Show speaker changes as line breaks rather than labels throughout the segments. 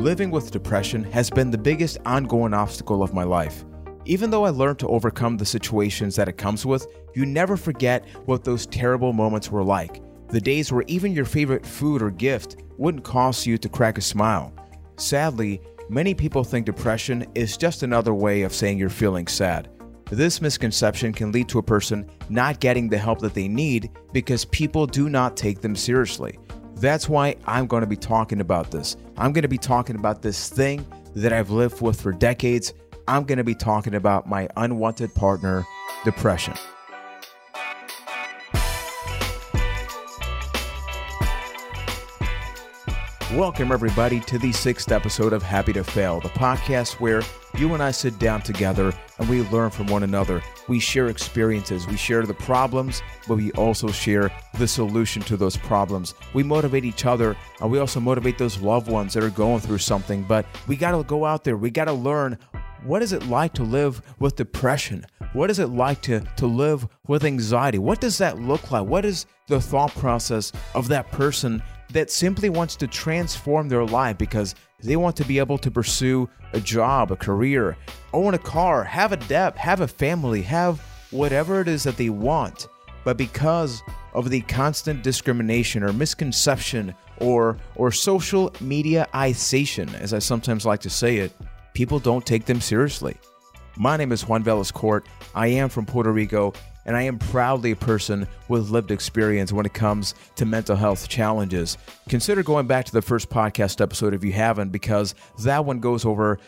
living with depression has been the biggest ongoing obstacle of my life. Even though I learned to overcome the situations that it comes with, you never forget what those terrible moments were like. The days where even your favorite food or gift wouldn't cause you to crack a smile. Sadly, many people think depression is just another way of saying you're feeling sad. This misconception can lead to a person not getting the help that they need because people do not take them seriously. That's why I'm going to be talking about this. I'm going to be talking about this thing that I've lived with for decades. I'm going to be talking about my unwanted partner, depression. Welcome, everybody, to the sixth episode of Happy to Fail, the podcast where you and I sit down together and we learn from one another. We share experiences, we share the problems, but we also share the solution to those problems. We motivate each other and we also motivate those loved ones that are going through something. But we got to go out there, we got to learn what is it like to live with depression? What is it like to, to live with anxiety? What does that look like? What is the thought process of that person that simply wants to transform their life because they want to be able to pursue a job, a career, own a car, have a debt, have a family, have whatever it is that they want. But because of the constant discrimination or misconception or or social mediaization, as I sometimes like to say it, people don't take them seriously. My name is Juan Velas Court. I am from Puerto Rico and I am proudly a person with lived experience when it comes to mental health challenges. Consider going back to the first podcast episode if you haven't, because that one goes over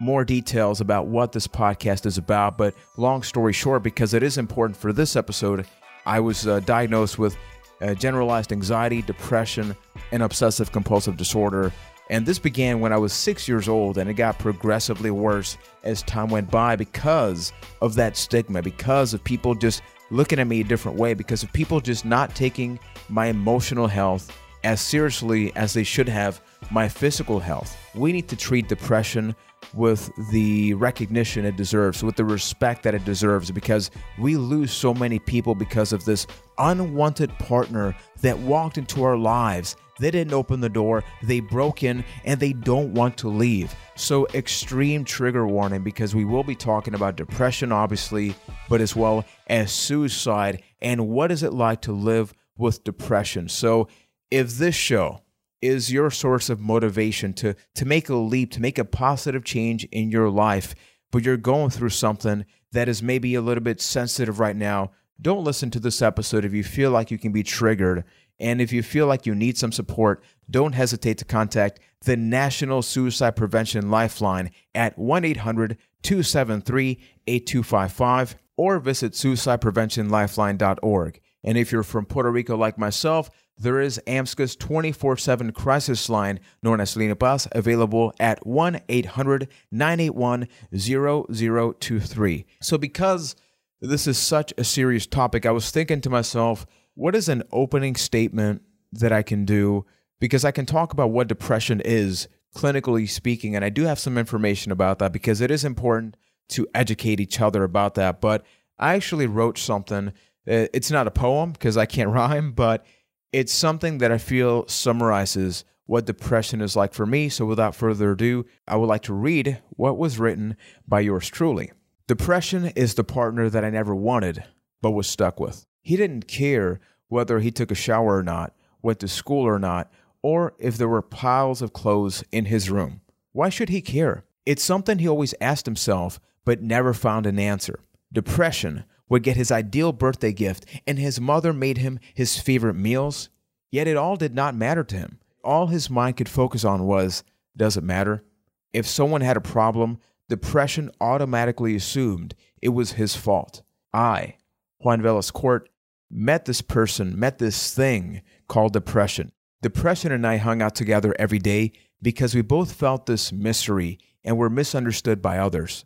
more details about what this podcast is about. But long story short, because it is important for this episode, I was uh, diagnosed with uh, generalized anxiety, depression, and obsessive compulsive disorder. And this began when I was six years old, and it got progressively worse as time went by because of that stigma, because of people just looking at me a different way, because of people just not taking my emotional health as seriously as they should have my physical health. We need to treat depression with the recognition it deserves, with the respect that it deserves, because we lose so many people because of this unwanted partner that walked into our lives they didn't open the door, they broke in, and they don't want to leave. So, extreme trigger warning because we will be talking about depression, obviously, but as well as suicide and what is it like to live with depression. So, if this show is your source of motivation to, to make a leap, to make a positive change in your life, but you're going through something that is maybe a little bit sensitive right now, don't listen to this episode if you feel like you can be triggered and if you feel like you need some support, don't hesitate to contact the National Suicide Prevention Lifeline at 1 800 273 8255 or visit suicidepreventionlifeline.org. And if you're from Puerto Rico like myself, there is ASSMCA's 24 7 crisis line known as Línea PAS available at 1 800 981 0023. So, because this is such a serious topic, I was thinking to myself, what is an opening statement that I can do? Because I can talk about what depression is, clinically speaking, and I do have some information about that because it is important to educate each other about that. But I actually wrote something. Uh, it's not a poem because I can't rhyme, but it's something that I feel summarizes what depression is like for me. So without further ado, I would like to read what was written by yours truly. Depression is the partner that I never wanted, but was stuck with. He didn't care whether he took a shower or not, went to school or not, or if there were piles of clothes in his room. Why should he care? It's something he always asked himself, but never found an answer. Depression would get his ideal birthday gift, and his mother made him his favorite meals. Yet it all did not matter to him. All his mind could focus on was does it matter? If someone had a problem, depression automatically assumed it was his fault. I, Juan Velas Court, met this person, met this thing called depression. Depression and I hung out together every day because we both felt this misery and were misunderstood by others.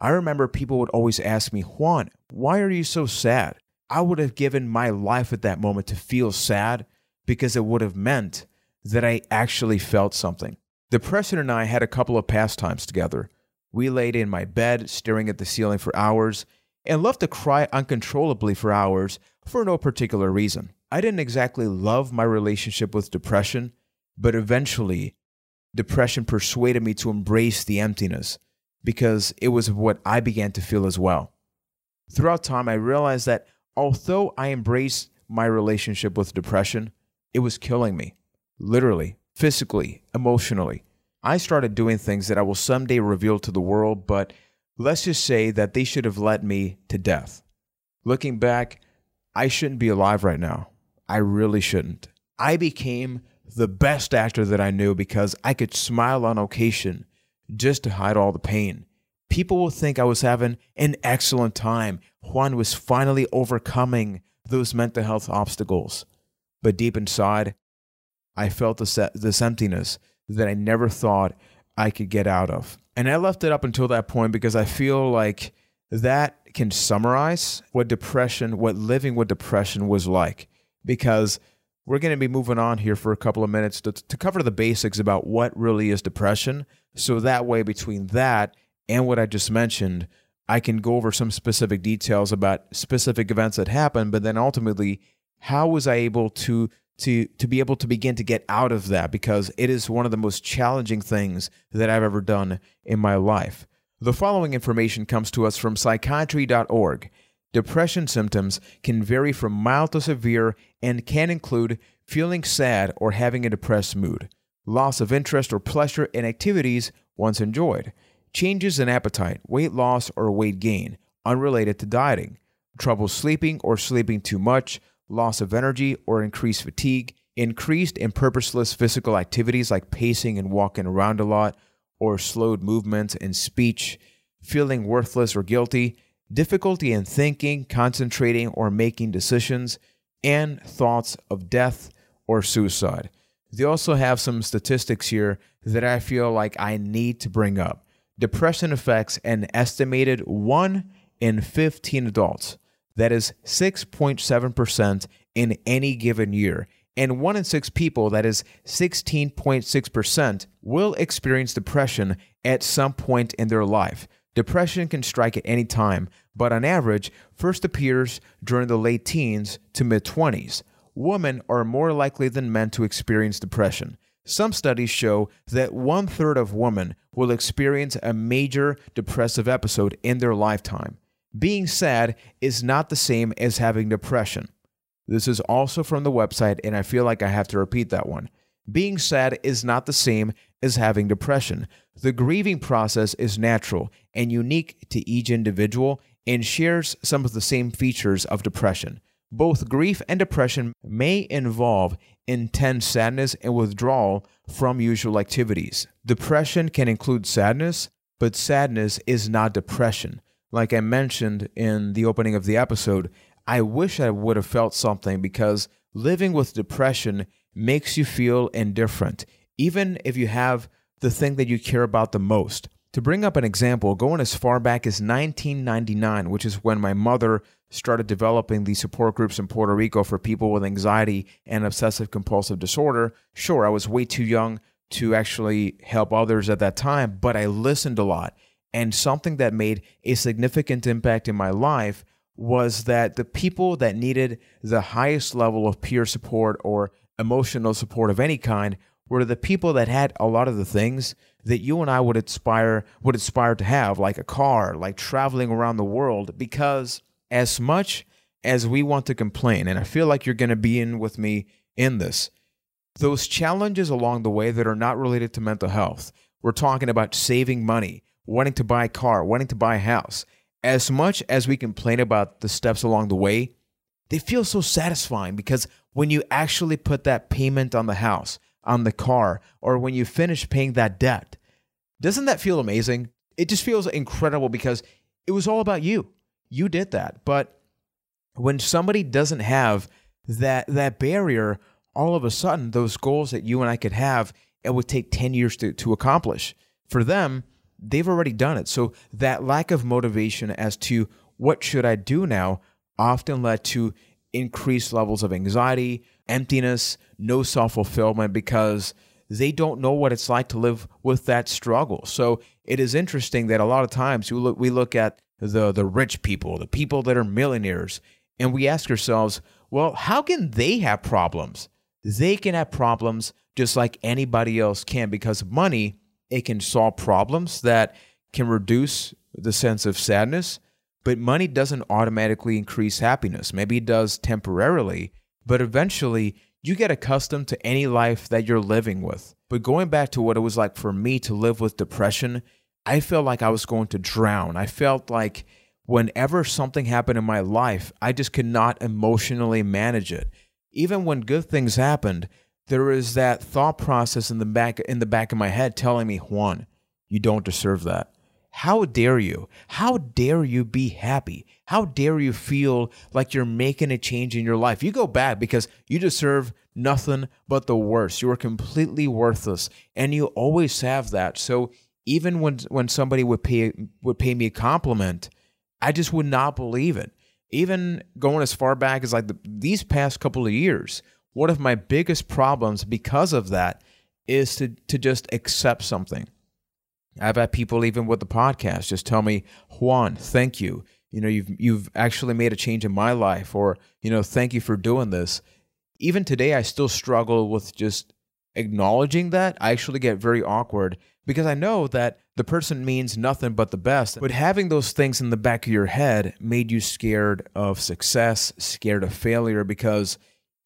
I remember people would always ask me, Juan, why are you so sad? I would have given my life at that moment to feel sad because it would have meant that I actually felt something. Depression and I had a couple of pastimes together. We laid in my bed, staring at the ceiling for hours, and loved to cry uncontrollably for hours for no particular reason. I didn't exactly love my relationship with depression, but eventually depression persuaded me to embrace the emptiness because it was what I began to feel as well. Throughout time, I realized that although I embraced my relationship with depression, it was killing me, literally, physically, emotionally. I started doing things that I will someday reveal to the world, but let's just say that they should have led me to death. Looking back, I shouldn't be alive right now. I really shouldn't. I became the best actor that I knew because I could smile on occasion just to hide all the pain. People will think I was having an excellent time. Juan was finally overcoming those mental health obstacles. But deep inside, I felt this, this emptiness that I never thought I could get out of. And I left it up until that point because I feel like that can summarize what depression, what living with depression was like. Because we're going to be moving on here for a couple of minutes to, to cover the basics about what really is depression. So that way, between that and what I just mentioned, I can go over some specific details about specific events that happened, but then ultimately, how was I able to to to be able to begin to get out of that because it is one of the most challenging things that I've ever done in my life. The following information comes to us from psychiatry.org. Depression symptoms can vary from mild to severe and can include feeling sad or having a depressed mood, loss of interest or pleasure in activities once enjoyed, changes in appetite, weight loss or weight gain unrelated to dieting, trouble sleeping or sleeping too much, loss of energy or increased fatigue, increased and purposeless physical activities like pacing and walking around a lot, or slowed movements in speech, feeling worthless or guilty, difficulty in thinking, concentrating, or making decisions, and thoughts of death or suicide. They also have some statistics here that I feel like I need to bring up. Depression affects an estimated 1 in 15 adults. That is 6.7% in any given year. And 1 in 6 people, that is 16.6%, will experience depression at some point in their life. Depression can strike at any time, but on average, first appears during the late teens to mid 20s. Women are more likely than men to experience depression. Some studies show that one third of women will experience a major depressive episode in their lifetime. Being sad is not the same as having depression. This is also from the website, and I feel like I have to repeat that one. Being sad is not the same as having depression. The grieving process is natural and unique to each individual and shares some of the same features of depression. Both grief and depression may involve intense sadness and withdrawal from usual activities. Depression can include sadness, but sadness is not depression. Like I mentioned in the opening of the episode, I wish I would have felt something because living with depression makes you feel indifferent, even if you have the thing that you care about the most. To bring up an example, going as far back as 1999, which is when my mother started developing these support groups in Puerto Rico for people with anxiety and obsessive compulsive disorder. Sure, I was way too young to actually help others at that time, but I listened a lot. And something that made a significant impact in my life was that the people that needed the highest level of peer support or emotional support of any kind were the people that had a lot of the things that you and I would aspire would aspire to have, like a car, like traveling around the world, because as much as we want to complain, and I feel like you're going to be in with me in this, those challenges along the way that are not related to mental health, we're talking about saving money, wanting to buy a car, wanting to buy a house. As much as we complain about the steps along the way, they feel so satisfying because when you actually put that payment on the house, on the car, or when you finish paying that debt, doesn't that feel amazing? It just feels incredible because it was all about you. You did that. But when somebody doesn't have that that barrier, all of a sudden those goals that you and I could have, it would take 10 years to, to accomplish. For them, they've already done it. So that lack of motivation as to what should I do now often led to increased levels of anxiety, emptiness, no self fulfillment because they don't know what it's like to live with that struggle. So it is interesting that a lot of times we look, we look at the, the rich people, the people that are millionaires, and we ask ourselves, well, how can they have problems? They can have problems just like anybody else can because money it can solve problems that can reduce the sense of sadness but money doesn't automatically increase happiness. Maybe it does temporarily but eventually you get accustomed to any life that you're living with. But going back to what it was like for me to live with depression i felt like i was going to drown. I felt like whenever something happened in my life i just could not emotionally manage it. Even when good things happened there is that thought process in the back in the back of my head telling me, Juan, you don't deserve that. How dare you? How dare you be happy? How dare you feel like you're making a change in your life? You go back because you deserve nothing but the worst. You are completely worthless, and you always have that. So even when when somebody would pay would pay me a compliment, I just would not believe it. Even going as far back as like the, these past couple of years, one of my biggest problems because of that is to to just accept something. I've had people even with the podcast just tell me, Juan, thank you. You know, you've you've actually made a change in my life, or you know, thank you for doing this. Even today, I still struggle with just acknowledging that. I actually get very awkward because I know that the person means nothing but the best. But having those things in the back of your head made you scared of success, scared of failure, because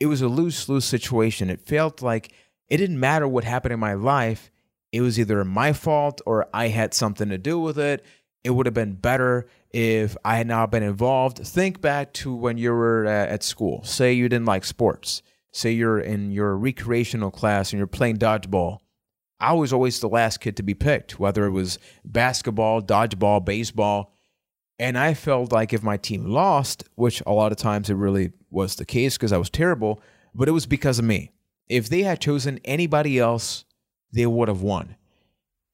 it was a lose lose situation. It felt like it didn't matter what happened in my life. It was either my fault or I had something to do with it. It would have been better if I had not been involved. Think back to when you were uh, at school. Say you didn't like sports. Say you're in your recreational class and you're playing dodgeball. I was always the last kid to be picked, whether it was basketball, dodgeball, baseball. And I felt like if my team lost, which a lot of times it really was the case because I was terrible, but it was because of me. If they had chosen anybody else, they would have won.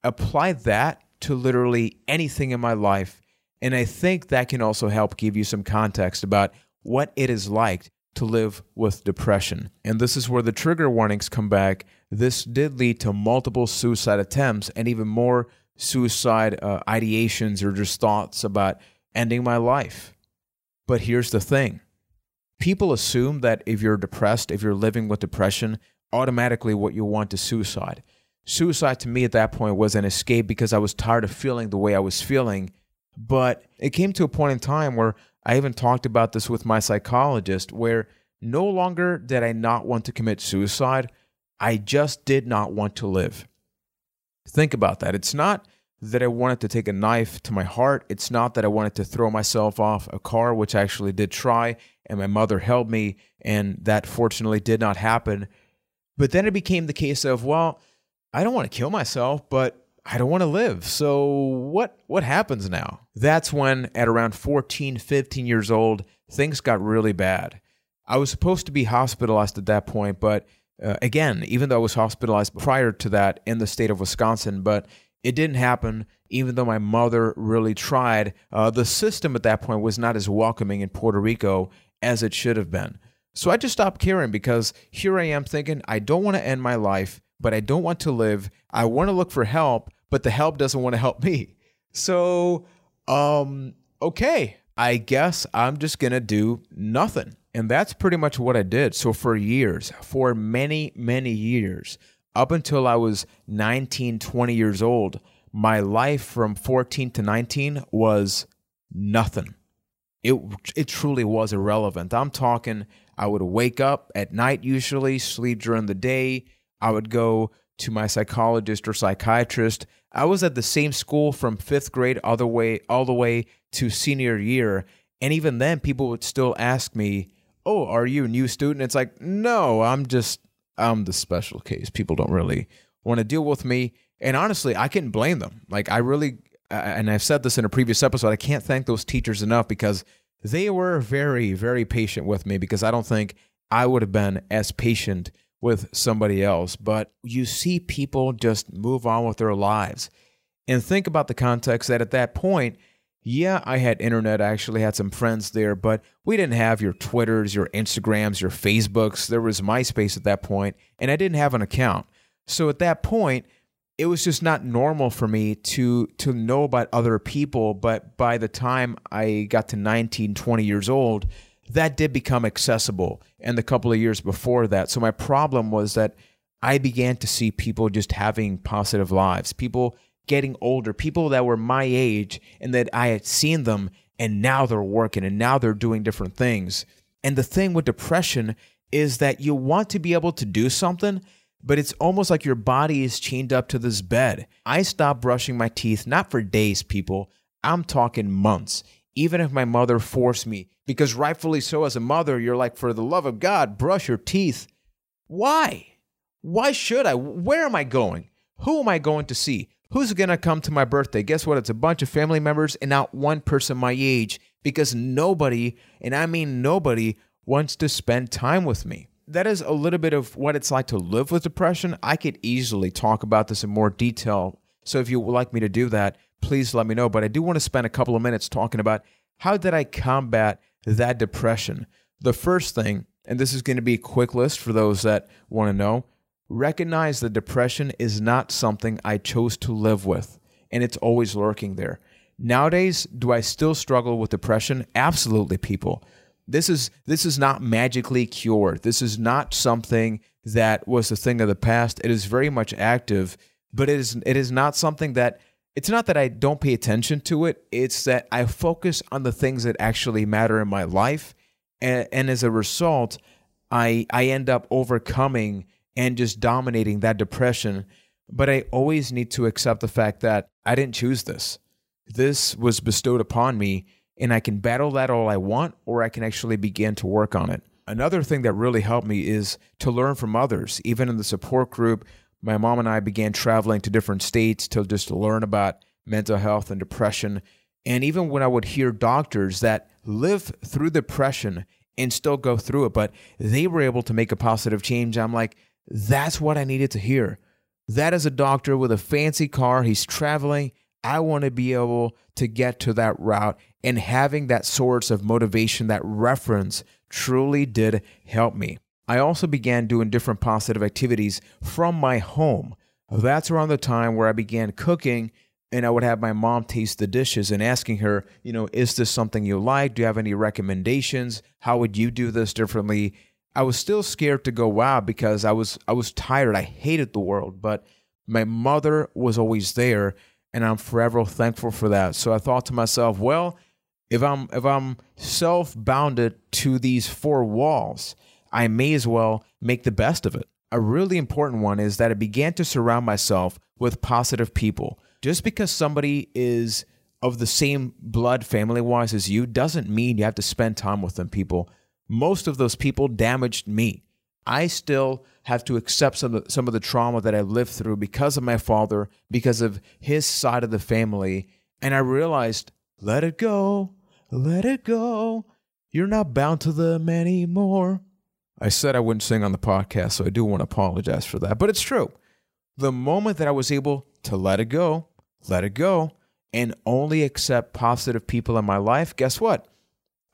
Apply that to literally anything in my life. And I think that can also help give you some context about what it is like to live with depression. And this is where the trigger warnings come back. This did lead to multiple suicide attempts and even more suicide uh, ideations or just thoughts about ending my life. But here's the thing people assume that if you're depressed, if you're living with depression, automatically what you want is suicide. Suicide to me at that point was an escape because I was tired of feeling the way I was feeling. But it came to a point in time where I even talked about this with my psychologist, where no longer did I not want to commit suicide. I just did not want to live. Think about that. It's not that I wanted to take a knife to my heart. It's not that I wanted to throw myself off a car, which I actually did try, and my mother held me, and that fortunately did not happen. But then it became the case of, well, I don't want to kill myself, but I don't want to live. So what what happens now? That's when at around 14, 15 years old, things got really bad. I was supposed to be hospitalized at that point, but uh, again, even though I was hospitalized prior to that in the state of Wisconsin, but it didn't happen, even though my mother really tried. Uh, the system at that point was not as welcoming in Puerto Rico as it should have been. So I just stopped caring because here I am thinking, I don't want to end my life, but I don't want to live. I want to look for help, but the help doesn't want to help me. So, um, okay, I guess I'm just going to do nothing. And that's pretty much what I did. So for years, for many, many years, up until I was 19, 20 years old, my life from 14 to 19 was nothing. It it truly was irrelevant. I'm talking I would wake up at night usually, sleep during the day. I would go to my psychologist or psychiatrist. I was at the same school from 5th grade all the way all the way to senior year, and even then people would still ask me, "Oh, are you a new student?" It's like, "No, I'm just I'm the special case. People don't really want to deal with me. And honestly, I can blame them. Like, I really, and I've said this in a previous episode, I can't thank those teachers enough because they were very, very patient with me because I don't think I would have been as patient with somebody else. But you see people just move on with their lives. And think about the context that at that point, yeah, I had internet. I actually had some friends there, but we didn't have your Twitters, your Instagrams, your Facebooks. There was MySpace at that point, and I didn't have an account. So at that point, it was just not normal for me to to know about other people, but by the time I got to 19, 20 years old, that did become accessible and the couple of years before that. So my problem was that I began to see people just having positive lives, people getting older, people that were my age and that I had seen them and now they're working and now they're doing different things. And the thing with depression is that you want to be able to do something, but it's almost like your body is chained up to this bed. I stopped brushing my teeth, not for days, people. I'm talking months. Even if my mother forced me, because rightfully so, as a mother, you're like, for the love of God, brush your teeth. Why? Why should I? Where am I going? Who am I going to see? Who's to come to my birthday? Guess what? It's a bunch of family members and not one person my age because nobody, and I mean nobody, wants to spend time with me. That is a little bit of what it's like to live with depression. I could easily talk about this in more detail. So if you would like me to do that, please let me know. But I do want to spend a couple of minutes talking about how did I combat that depression. The first thing, and this is going to be a quick list for those that want to know, recognize that depression is not something I chose to live with, and it's always lurking there. Nowadays, do I still struggle with depression? Absolutely, people. This is this is not magically cured. This is not something that was a thing of the past. It is very much active, but it is it is not something that it's not that I don't pay attention to it. It's that I focus on the things that actually matter in my life, and, and as a result, I I end up overcoming and just dominating that depression. But I always need to accept the fact that I didn't choose this. This was bestowed upon me, and I can battle that all I want, or I can actually begin to work on it. Another thing that really helped me is to learn from others. Even in the support group, my mom and I began traveling to different states to just learn about mental health and depression. And even when I would hear doctors that live through depression and still go through it, but they were able to make a positive change, I'm like, that's what I needed to hear. That is a doctor with a fancy car. He's traveling. I want to be able to get to that route. And having that source of motivation, that reference, truly did help me. I also began doing different positive activities from my home. That's around the time where I began cooking and I would have my mom taste the dishes and asking her, you know, is this something you like? Do you have any recommendations? How would you do this differently? I was still scared to go out because I was I was tired. I hated the world, but my mother was always there and I'm forever thankful for that. So I thought to myself, well, if I'm if I'm self-bounded to these four walls, I may as well make the best of it. A really important one is that I began to surround myself with positive people. Just because somebody is of the same blood family wise as you doesn't mean you have to spend time with them people most of those people damaged me. I still have to accept some of, the, some of the trauma that I lived through because of my father, because of his side of the family. And I realized, let it go, let it go. You're not bound to them anymore. I said I wouldn't sing on the podcast, so I do want to apologize for that. But it's true. The moment that I was able to let it go, let it go, and only accept positive people in my life, guess what?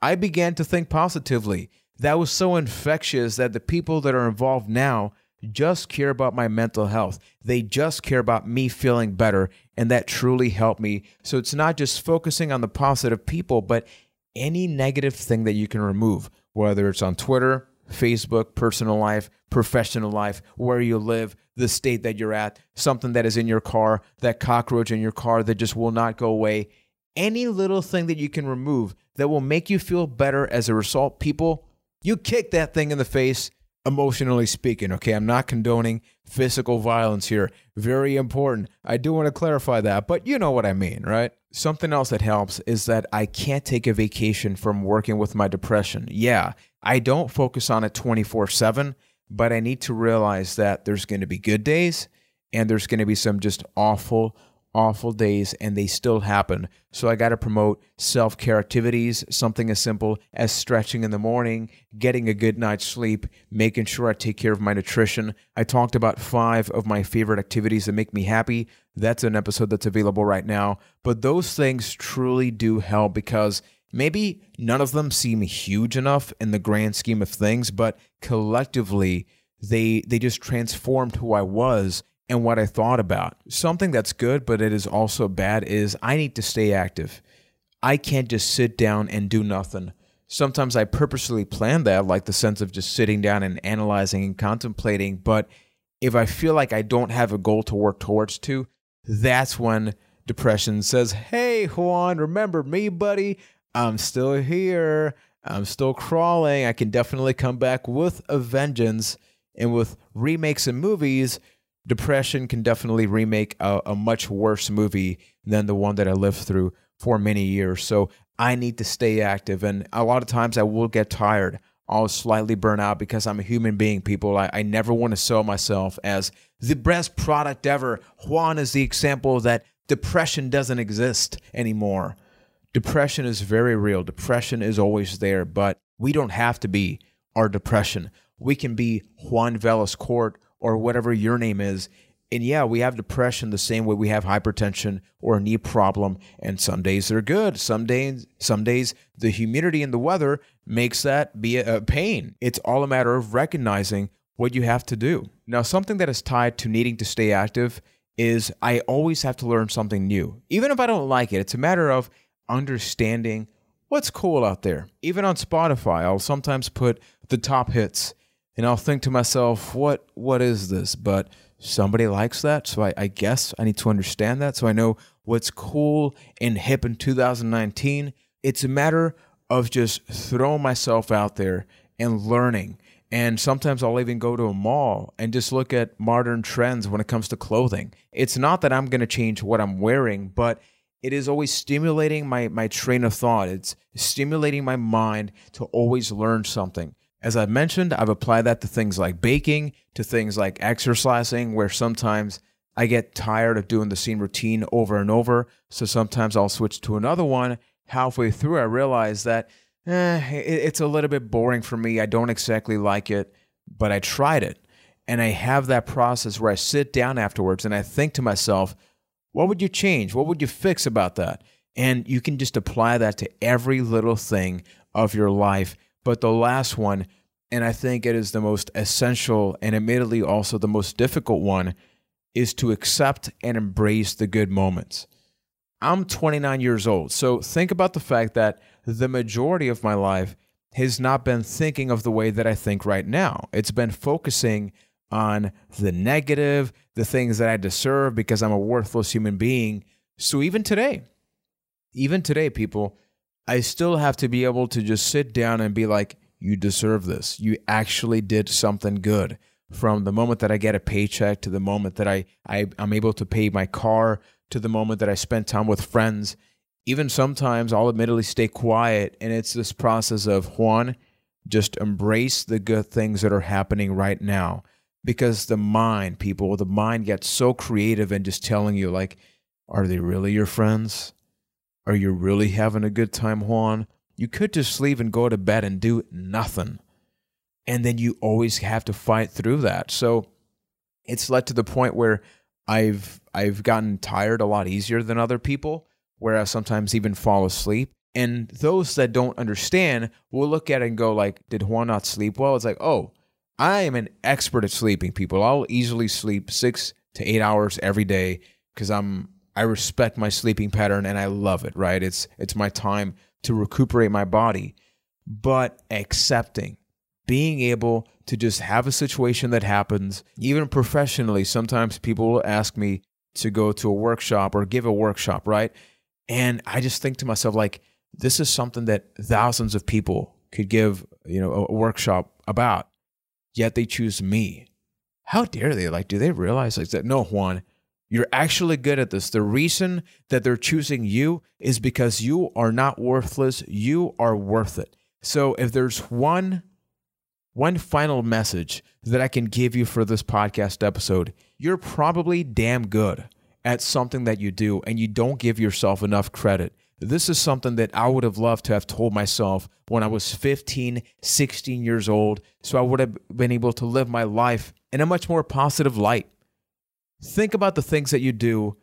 I began to think positively. That was so infectious that the people that are involved now just care about my mental health. They just care about me feeling better. And that truly helped me. So it's not just focusing on the positive people, but any negative thing that you can remove, whether it's on Twitter, Facebook, personal life, professional life, where you live, the state that you're at, something that is in your car, that cockroach in your car that just will not go away. Any little thing that you can remove that will make you feel better as a result, people, you kick that thing in the face, emotionally speaking. Okay, I'm not condoning physical violence here. Very important. I do want to clarify that, but you know what I mean, right? Something else that helps is that I can't take a vacation from working with my depression. Yeah, I don't focus on it 24 7, but I need to realize that there's going to be good days and there's going to be some just awful, awful days and they still happen. So I got to promote self care activities, something as simple as stretching in the morning, getting a good night's sleep, making sure I take care of my nutrition. I talked about five of my favorite activities that make me happy. That's an episode that's available right now. But those things truly do help because maybe none of them seem huge enough in the grand scheme of things, but collectively, they they just transformed who I was and what I thought about. Something that's good, but it is also bad, is I need to stay active. I can't just sit down and do nothing. Sometimes I purposely plan that, like the sense of just sitting down and analyzing and contemplating, but if I feel like I don't have a goal to work towards to, that's when depression says, Hey, Juan, remember me, buddy? I'm still here. I'm still crawling. I can definitely come back with a vengeance. And with remakes and movies, depression can definitely remake a, a, much worse movie than the one that I lived through for many years. So I need to stay active. And a lot of times I will get tired. I'll slightly burn out because I'm a human being, people. I, I never want to sell myself as the best product ever. Juan is the example that depression doesn't exist anymore. Depression is very real. Depression is always there, but we don't have to be our depression. We can be Juan Velascourt or whatever your name is. And yeah, we have depression the same way we have hypertension or a knee problem. And some days they're good. Some days, some days the humidity in the weather makes that be a pain. It's all a matter of recognizing what you have to do. Now, something that is tied to needing to stay active is I always have to learn something new. Even if I don't like it, it's a matter of understanding what's cool out there. Even on Spotify, I'll sometimes put the top hits and I'll think to myself, what what is this? But somebody likes that, so I, I guess I need to understand that so I know what's cool and hip in 2019. It's a matter of just throwing myself out there and learning. And sometimes I'll even go to a mall and just look at modern trends when it comes to clothing. It's not that I'm going to change what I'm wearing, but it is always stimulating my, my train of thought. It's stimulating my mind to always learn something. As I mentioned, I've applied that to things like baking, to things like exercising, where sometimes I get tired of doing the same routine over and over. So sometimes I'll switch to another one. Halfway through, I realize that eh, it's a little bit boring for me. I don't exactly like it, but I tried it. And I have that process where I sit down afterwards and I think to myself, what would you change? What would you fix about that? And you can just apply that to every little thing of your life. But the last one, and I think it is the most essential and admittedly also the most difficult one, is to accept and embrace the good moments. I'm 29 years old, so think about the fact that the majority of my life has not been thinking of the way that I think right now. It's been focusing on the negative, the things that I deserve because I'm a worthless human being. So even today, even today, people, I still have to be able to just sit down and be like, you deserve this. You actually did something good. From the moment that I get a paycheck to the moment that I, I I'm able to pay my car to the moment that I spend time with friends. Even sometimes I'll admittedly stay quiet, and it's this process of Juan, just embrace the good things that are happening right now. Because the mind, people, the mind gets so creative and just telling you, like, are they really your friends? Are you really having a good time, Juan? You could just leave and go to bed and do nothing. And then you always have to fight through that. So it's led to the point where I've I've gotten tired a lot easier than other people, where I sometimes even fall asleep. And those that don't understand will look at it and go like, "Did Juan not sleep well?" It's like, "Oh, I am an expert at sleeping, people. I'll easily sleep six to eight hours every day because I'm I respect my sleeping pattern and I love it. Right? It's it's my time to recuperate my body, but accepting, being able to just have a situation that happens, even professionally. Sometimes people will ask me to go to a workshop or give a workshop, right? And I just think to myself, like, this is something that thousands of people could give, you know, a workshop about, yet they choose me. How dare they? Like, do they realize like that? No, Juan, you're actually good at this. The reason that they're choosing you is because you are not worthless. You are worth it. So if there's one one final message that I can give you for this podcast episode, you're probably damn good at something that you do and you don't give yourself enough credit. This is something that I would have loved to have told myself when I was 15, 16 years old, so I would have been able to live my life in a much more positive light. Think about the things that you do.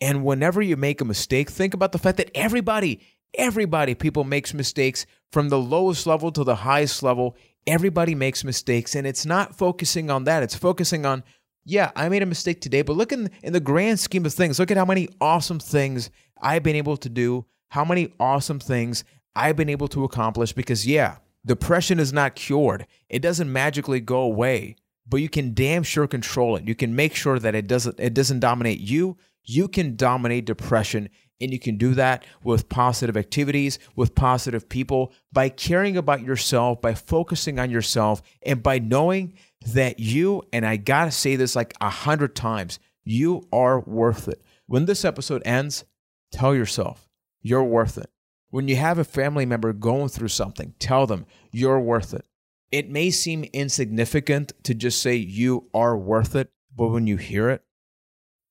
And whenever you make a mistake, think about the fact that everybody, everybody, people makes mistakes from the lowest level to the highest level. Everybody makes mistakes. And it's not focusing on that. It's focusing on, yeah, I made a mistake today, but look in, in the grand scheme of things. Look at how many awesome things I've been able to do, how many awesome things I've been able to accomplish because, yeah, depression is not cured. It doesn't magically go away but you can damn sure control it. You can make sure that it doesn't it doesn't dominate you. You can dominate depression and you can do that with positive activities, with positive people, by caring about yourself, by focusing on yourself, and by knowing that you, and I gotta say this like a hundred times, you are worth it. When this episode ends, tell yourself you're worth it. When you have a family member going through something, tell them you're worth it. It may seem insignificant to just say you are worth it, but when you hear it,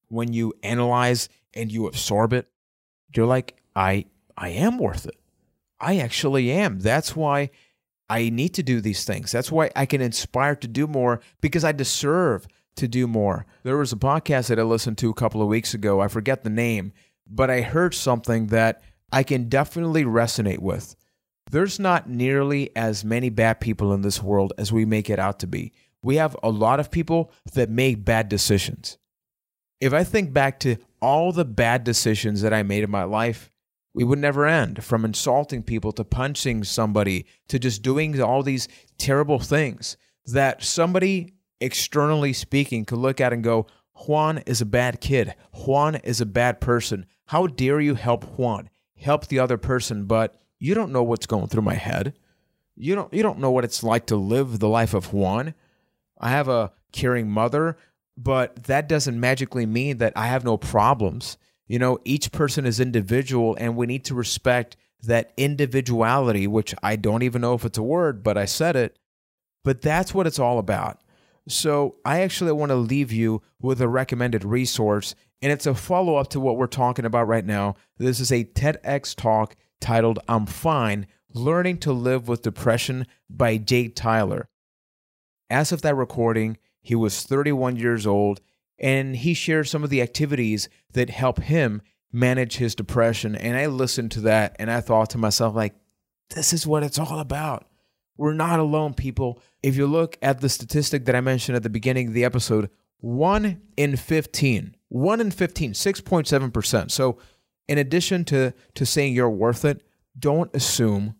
when you analyze and you absorb it, you're like, I I am worth it. I actually am. That's why I need to do these things. That's why I can inspire to do more because I deserve to do more. There was a podcast that I listened to a couple of weeks ago. I forget the name, but I heard something that I can definitely resonate with. There's not nearly as many bad people in this world as we make it out to be. We have a lot of people that make bad decisions. If I think back to all the bad decisions that I made in my life, we would never end from insulting people to punching somebody to just doing all these terrible things that somebody externally speaking could look at and go, Juan is a bad kid. Juan is a bad person. How dare you help Juan? Help the other person, but you don't know what's going through my head. You don't you don't know what it's like to live the life of Juan. I have a caring mother but that doesn't magically mean that I have no problems. You know, each person is individual and we need to respect that individuality, which I don't even know if it's a word, but I said it. But that's what it's all about. So I actually want to leave you with a recommended resource, and it's a follow up to what we're talking about right now. This is a TEDx talk titled I'm Fine Learning to Live with Depression by Jake Tyler. As of that recording, he was 31 years old, and he shared some of the activities that help him manage his depression. And I listened to that and I thought to myself, like, this is what it's all about. We're not alone, people. If you look at the statistic that I mentioned at the beginning of the episode, one in 15, one in 15, 6.7%. So, in addition to, to saying you're worth it, don't assume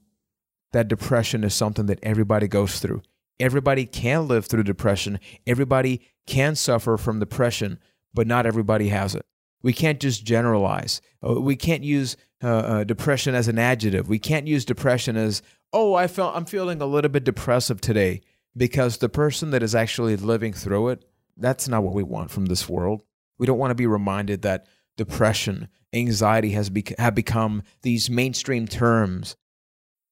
that depression is something that everybody goes through. Everybody can live through depression. Everybody can suffer from depression, but not everybody has it. We can't just generalize. Uh, we can't use uh, uh, depression as an adjective. We can't use depression as, oh, I felt I'm feeling a little bit depressive today, because the person that is actually living through it, that's not what we want from this world. We don't want to be reminded that depression, anxiety has bec- have become these mainstream terms.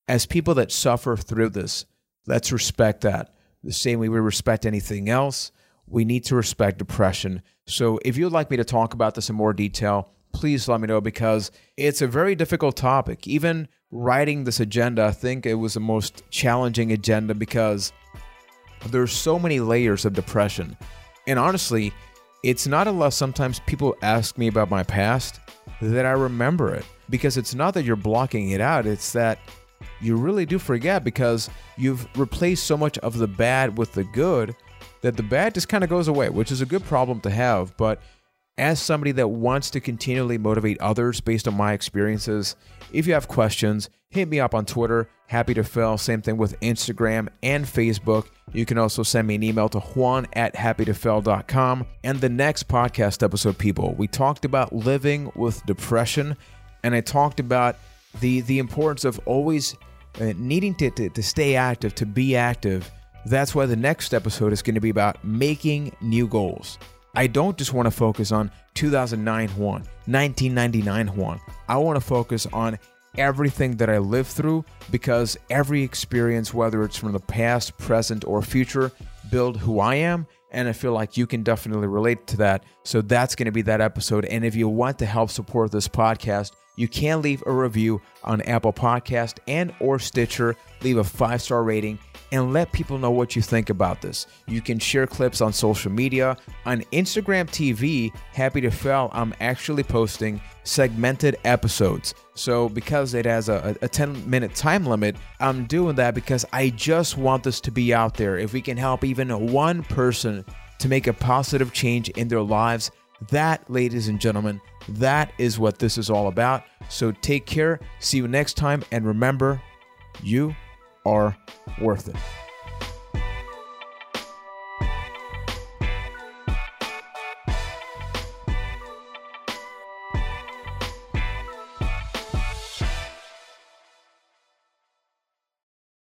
As people that suffer through this, Let's respect that. The same way we respect anything else, we need to respect depression. So if you'd like me to talk about this in more detail, please let me know because it's a very difficult topic. Even writing this agenda, I think it was the most challenging agenda because there's so many layers of depression. And honestly, it's not unless sometimes people ask me about my past that I remember it because it's not that you're blocking it out, it's that you really do forget because you've replaced so much of the bad with the good that the bad just kind of goes away, which is a good problem to have. But as somebody that wants to continually motivate others based on my experiences, if you have questions, hit me up on Twitter. Happy to fail. Same thing with Instagram and Facebook. You can also send me an email to juan at happytofail.com. And the next podcast episode, people, we talked about living with depression, and I talked about the the importance of always uh, needing to, to, to stay active, to be active. That's why the next episode is going to be about making new goals. I don't just want to focus on 2009 Juan, 1999 Juan. I want to focus on everything that I lived through because every experience, whether it's from the past, present, or future, build who I am. And I feel like you can definitely relate to that. So that's going to be that episode. And if you want to help support this podcast, you can leave a review on Apple Podcast and or Stitcher. Leave a five-star rating and let people know what you think about this. You can share clips on social media. On Instagram TV, Happy to Fail, I'm actually posting segmented episodes. So, because it has a, a 10 minute time limit, I'm doing that because I just want this to be out there. If we can help even one person to make a positive change in their lives, that, ladies and gentlemen, that is what this is all about. So take care. See you next time. And remember, you are worth it.